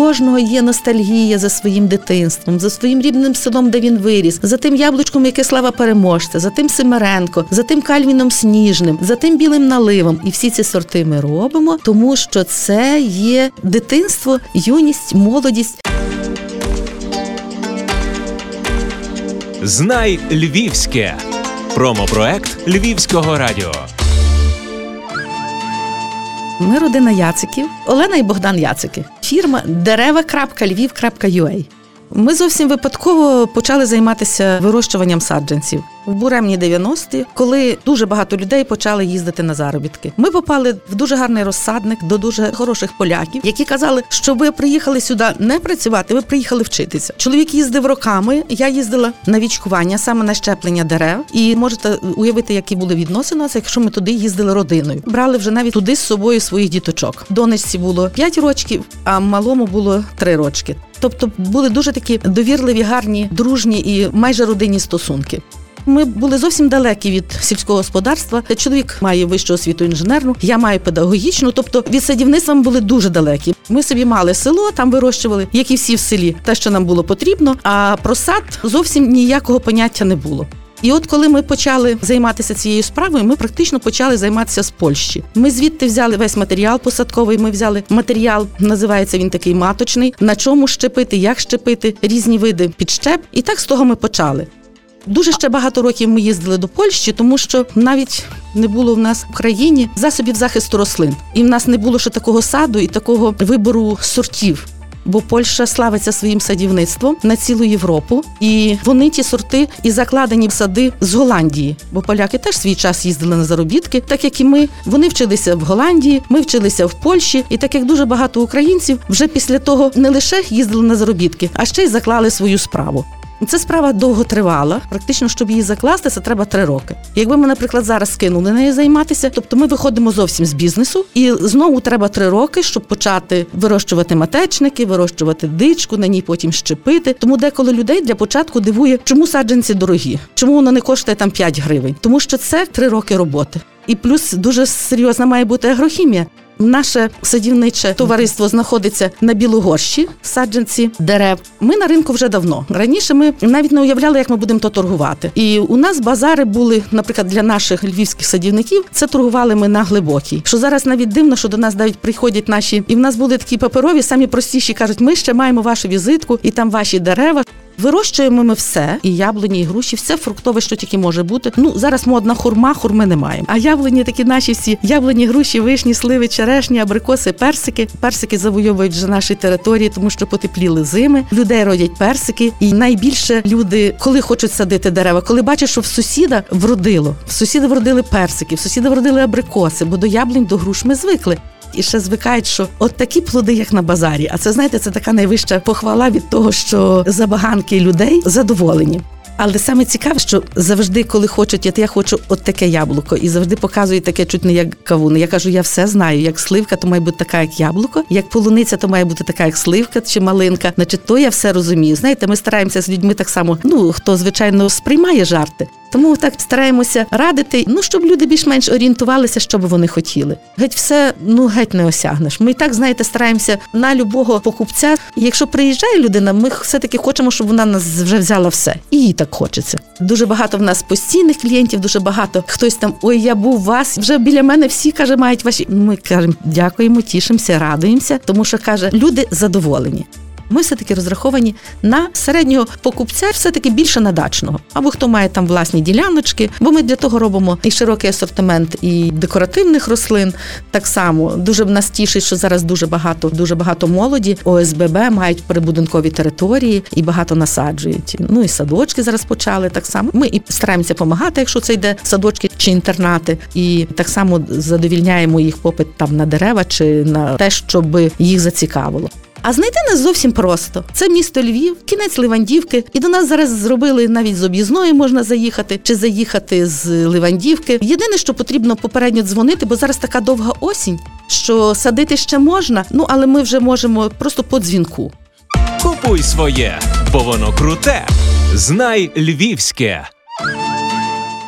кожного є ностальгія за своїм дитинством, за своїм рідним селом, де він виріс, за тим яблучком, яке слава переможця, за тим Семеренко, за тим кальвіном сніжним, за тим білим наливом. І всі ці сорти ми робимо, тому що це є дитинство, юність, молодість. Знай Львівське. Промопроект Львівського радіо. Ми родина Яциків, Олена і Богдан Яцики. Фірма дерева.львів.ua. Ми зовсім випадково почали займатися вирощуванням саджанців в буремні 90-ті, коли дуже багато людей почали їздити на заробітки. Ми попали в дуже гарний розсадник до дуже хороших поляків, які казали, що ви приїхали сюди не працювати, ви приїхали вчитися. Чоловік їздив роками. Я їздила на вічкування, саме на щеплення дерев, і можете уявити, які були відносини, якщо ми туди їздили родиною. Брали вже навіть туди з собою своїх діточок. Донечці було 5 років, а малому було 3 рочки. Тобто були дуже такі довірливі, гарні, дружні і майже родинні стосунки. Ми були зовсім далекі від сільського господарства. Чоловік має вищу освіту інженерну, я маю педагогічну. Тобто від садівництва ми були дуже далекі. Ми собі мали село, там вирощували, як і всі в селі, те, що нам було потрібно. А про сад зовсім ніякого поняття не було. І от коли ми почали займатися цією справою, ми практично почали займатися з Польщі. Ми звідти взяли весь матеріал посадковий. Ми взяли матеріал, називається він такий маточний. На чому щепити, як щепити, різні види підщеп. І так з того ми почали. Дуже ще багато років ми їздили до Польщі, тому що навіть не було в нас в країні засобів захисту рослин, і в нас не було ще такого саду і такого вибору сортів. Бо Польща славиться своїм садівництвом на цілу Європу, і вони ті сорти і закладені в сади з Голландії. Бо поляки теж свій час їздили на заробітки, так як і ми. Вони вчилися в Голландії, ми вчилися в Польщі, і так як дуже багато українців вже після того не лише їздили на заробітки, а ще й заклали свою справу. Це справа довго тривала. Практично, щоб її закласти, це треба три роки. Якби ми, наприклад, зараз кинули нею займатися, тобто ми виходимо зовсім з бізнесу, і знову треба три роки, щоб почати вирощувати матечники, вирощувати дичку, на ній потім щепити. Тому деколи людей для початку дивує, чому саджанці дорогі, чому воно не коштує там 5 гривень, тому що це три роки роботи. І плюс дуже серйозна має бути агрохімія. Наше садівниче товариство знаходиться на Білогорщі, в саджанці дерев. Ми на ринку вже давно. Раніше ми навіть не уявляли, як ми будемо то торгувати. І у нас базари були, наприклад, для наших львівських садівників. Це торгували ми на глибокій. Що зараз навіть дивно, що до нас навіть приходять наші, і в нас були такі паперові, самі простіші кажуть, ми ще маємо вашу візитку і там ваші дерева. Вирощуємо ми все, і яблуні, і груші, все фруктове, що тільки може бути. Ну зараз модна хурма, хурми немає. А яблуні такі наші всі яблуні, груші, вишні, сливи, черешні, абрикоси, персики. Персики завойовують вже наші території, тому що потепліли зими. Людей родять персики, і найбільше люди, коли хочуть садити дерева, коли бачать, що в сусіда вродило, в сусіда вродили персики, в сусіда вродили абрикоси, бо до яблунь, до груш ми звикли і ще звикають, що от такі плоди, як на базарі. А це знаєте, це така найвища похвала від того, що забаганки людей задоволені. Але саме цікаве, що завжди, коли хочуть, от я хочу от таке яблуко, і завжди показують таке чуть не як кавун. Я кажу, я все знаю. Як сливка, то має бути така, як яблуко, як полуниця, то має бути така, як сливка чи малинка. Значить, то я все розумію. Знаєте, ми стараємося з людьми так само. Ну хто звичайно сприймає жарти. Тому так стараємося радити, ну щоб люди більш-менш орієнтувалися, що би вони хотіли. Геть все ну геть не осягнеш. Ми і так знаєте, стараємося на любого покупця. Якщо приїжджає людина, ми все таки хочемо, щоб вона нас вже взяла все, і їй так хочеться. Дуже багато в нас постійних клієнтів, дуже багато хтось там ой, я був у вас. Вже біля мене всі каже, мають ваші. Ми кажемо, дякуємо, тішимося, радуємося, тому що каже, люди задоволені. Ми все-таки розраховані на середнього покупця, все-таки більше на дачного. Або хто має там власні діляночки, бо ми для того робимо і широкий асортимент і декоративних рослин. Так само дуже нас тішить, що зараз дуже багато, дуже багато молоді ОСББ мають прибудинкові території і багато насаджують. Ну і садочки зараз почали так само. Ми і стараємося допомагати, якщо це йде садочки чи інтернати, і так само задовільняємо їх попит там на дерева чи на те, щоб їх зацікавило. А знайти нас зовсім просто. Це місто Львів, кінець Ливандівки, і до нас зараз зробили навіть з об'їзної можна заїхати чи заїхати з Ливандівки. Єдине, що потрібно попередньо дзвонити, бо зараз така довга осінь, що садити ще можна. Ну але ми вже можемо просто по дзвінку. Купуй своє, бо воно круте. Знай львівське.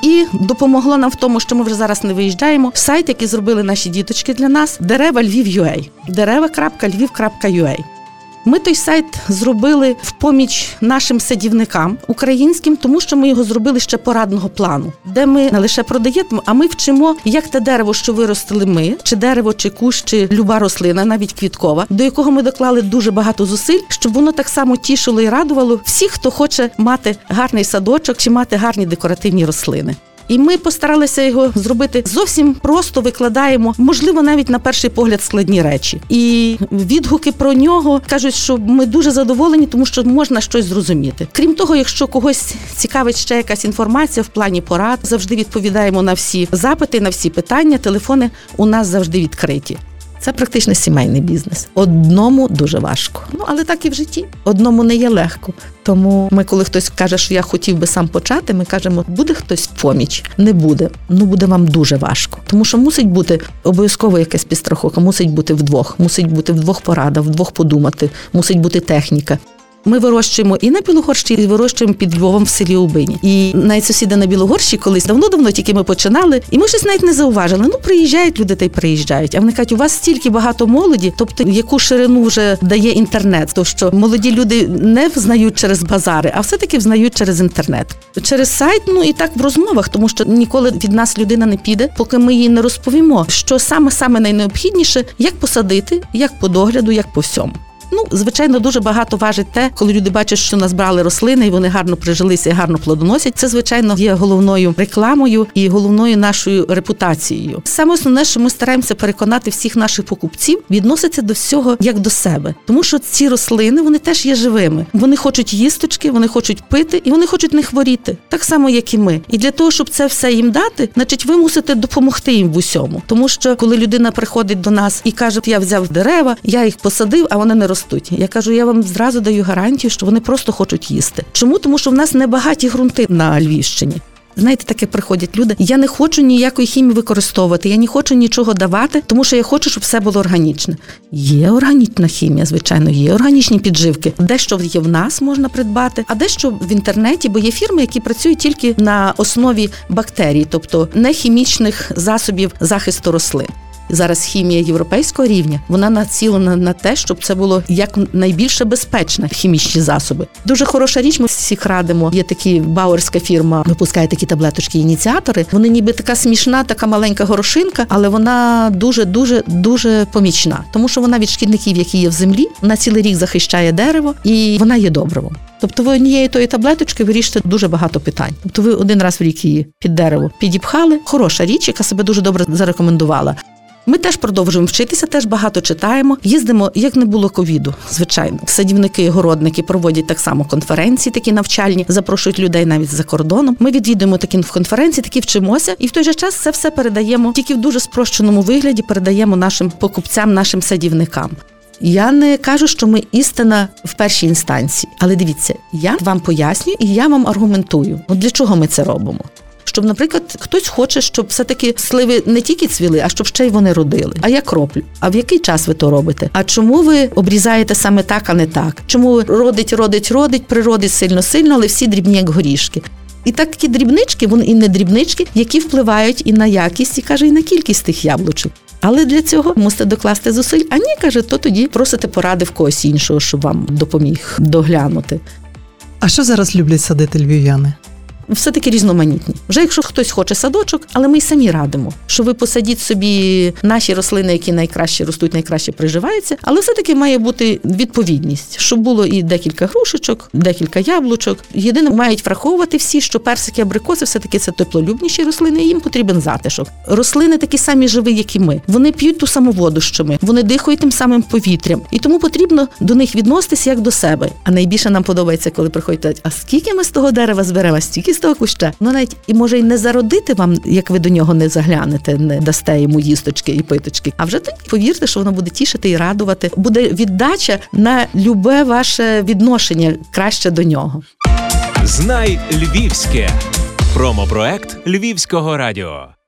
І допомогло нам в тому, що ми вже зараз не виїжджаємо. Сайт, який зробили наші діточки для нас, дерева Львів.ua. дерева.львів.ua. Ми той сайт зробили в поміч нашим садівникам українським, тому що ми його зробили ще порадного плану, де ми не лише продаємо, а ми вчимо, як те дерево, що виростили ми, чи дерево, чи кущ, чи люба рослина, навіть квіткова, до якого ми доклали дуже багато зусиль, щоб воно так само тішило і радувало всіх, хто хоче мати гарний садочок чи мати гарні декоративні рослини. І ми постаралися його зробити зовсім просто викладаємо, можливо, навіть на перший погляд складні речі. І відгуки про нього кажуть, що ми дуже задоволені, тому що можна щось зрозуміти. Крім того, якщо когось цікавить ще якась інформація в плані порад, завжди відповідаємо на всі запити, на всі питання. Телефони у нас завжди відкриті. Це практично сімейний бізнес. Одному дуже важко. Ну але так і в житті. Одному не є легко. Тому ми, коли хтось каже, що я хотів би сам почати, ми кажемо, буде хтось в поміч? Не буде. Ну буде вам дуже важко. Тому що мусить бути обов'язково якась підстраховка, мусить бути вдвох, мусить бути вдвох порада, вдвох подумати, мусить бути техніка. Ми вирощуємо і на Білогорщі, і вирощуємо під Львовом в селі Убині. І навіть сусіди на Білогорщі колись давно-давно тільки ми починали, і ми щось навіть не зауважили. Ну приїжджають люди та й приїжджають. А вони кажуть, у вас стільки багато молоді, тобто яку ширину вже дає інтернет, то що молоді люди не взнають через базари, а все-таки взнають через інтернет, через сайт. Ну і так в розмовах, тому що ніколи від нас людина не піде, поки ми їй не розповімо, що саме саме найнеобхідніше, як посадити, як по догляду, як по всьому. Ну, звичайно, дуже багато важить те, коли люди бачать, що нас брали рослини, і вони гарно прижилися і гарно плодоносять. Це звичайно є головною рекламою і головною нашою репутацією. Саме основне, що ми стараємося переконати всіх наших покупців відноситься до всього як до себе, тому що ці рослини вони теж є живими. Вони хочуть їсточки, вони хочуть пити і вони хочуть не хворіти, так само як і ми. І для того, щоб це все їм дати, значить, ви мусите допомогти їм в усьому, тому що коли людина приходить до нас і каже, я взяв дерева, я їх посадив, а вони не ростуть ростуть. Я кажу, я вам зразу даю гарантію, що вони просто хочуть їсти. Чому? Тому що в нас небагаті ґрунти на Львівщині. Знаєте, таке приходять люди. Я не хочу ніякої хімії використовувати, я не хочу нічого давати, тому що я хочу, щоб все було органічне. Є органічна хімія, звичайно, є органічні підживки. Дещо є в нас можна придбати, а дещо в інтернеті, бо є фірми, які працюють тільки на основі бактерій, тобто не хімічних засобів захисту рослин зараз хімія європейського рівня, вона націлена на те, щоб це було як найбільше безпечне хімічні засоби. Дуже хороша річ. Ми всіх радимо. Є такі бауерська фірма, випускає такі таблеточки, ініціатори. Вони ніби така смішна, така маленька горошинка, але вона дуже, дуже, дуже помічна, тому що вона від шкідників, які є в землі, на цілий рік захищає дерево і вона є добривом. Тобто ви однієї тої таблеточки вирішите дуже багато питань. Тобто ви один раз в рік її під дерево підіпхали. Хороша річ, яка себе дуже добре зарекомендувала. Ми теж продовжуємо вчитися, теж багато читаємо. Їздимо, як не було ковіду, звичайно. Садівники, і городники проводять так само конференції, такі навчальні, запрошують людей навіть за кордоном. Ми відвідуємо такі конференції, такі вчимося, і в той же час це все передаємо тільки в дуже спрощеному вигляді. Передаємо нашим покупцям, нашим садівникам. Я не кажу, що ми істина в першій інстанції, але дивіться, я вам пояснюю і я вам аргументую. От для чого ми це робимо? Щоб, наприклад, хтось хоче, щоб все-таки сливи не тільки цвіли, а щоб ще й вони родили. А я кроплю. А в який час ви то робите? А чому ви обрізаєте саме так, а не так? Чому родить, родить, родить, природить сильно, сильно, але всі дрібні, як горішки? І такі дрібнички, вони і не дрібнички, які впливають і на якість, і каже, і на кількість тих яблучок. Але для цього мусите докласти зусиль. А ні, каже, то тоді просите поради в когось іншого, щоб вам допоміг доглянути. А що зараз люблять садити львів'яни? Все-таки різноманітні. Вже якщо хтось хоче садочок, але ми й самі радимо, що ви посадіть собі наші рослини, які найкраще ростуть, найкраще приживаються, але все-таки має бути відповідність, щоб було і декілька грушечок, декілька яблучок. Єдине, мають враховувати всі, що персики, абрикоси, все таки це теплолюбніші рослини, і їм потрібен затишок. Рослини такі самі живі, як і ми. Вони п'ють ту саму воду, що ми, вони дихають тим самим повітрям, і тому потрібно до них відноситися як до себе. А найбільше нам подобається, коли приходять, а скільки ми з того дерева зберемо, стільки з того куща. Ну навіть і може й не зародити вам, як ви до нього не заглянете, не дасте йому їсточки і питочки. А вже тоді повірте, що воно буде тішити і радувати. Буде віддача на любе ваше відношення краще до нього. Знай Львівське промопроект Львівського радіо.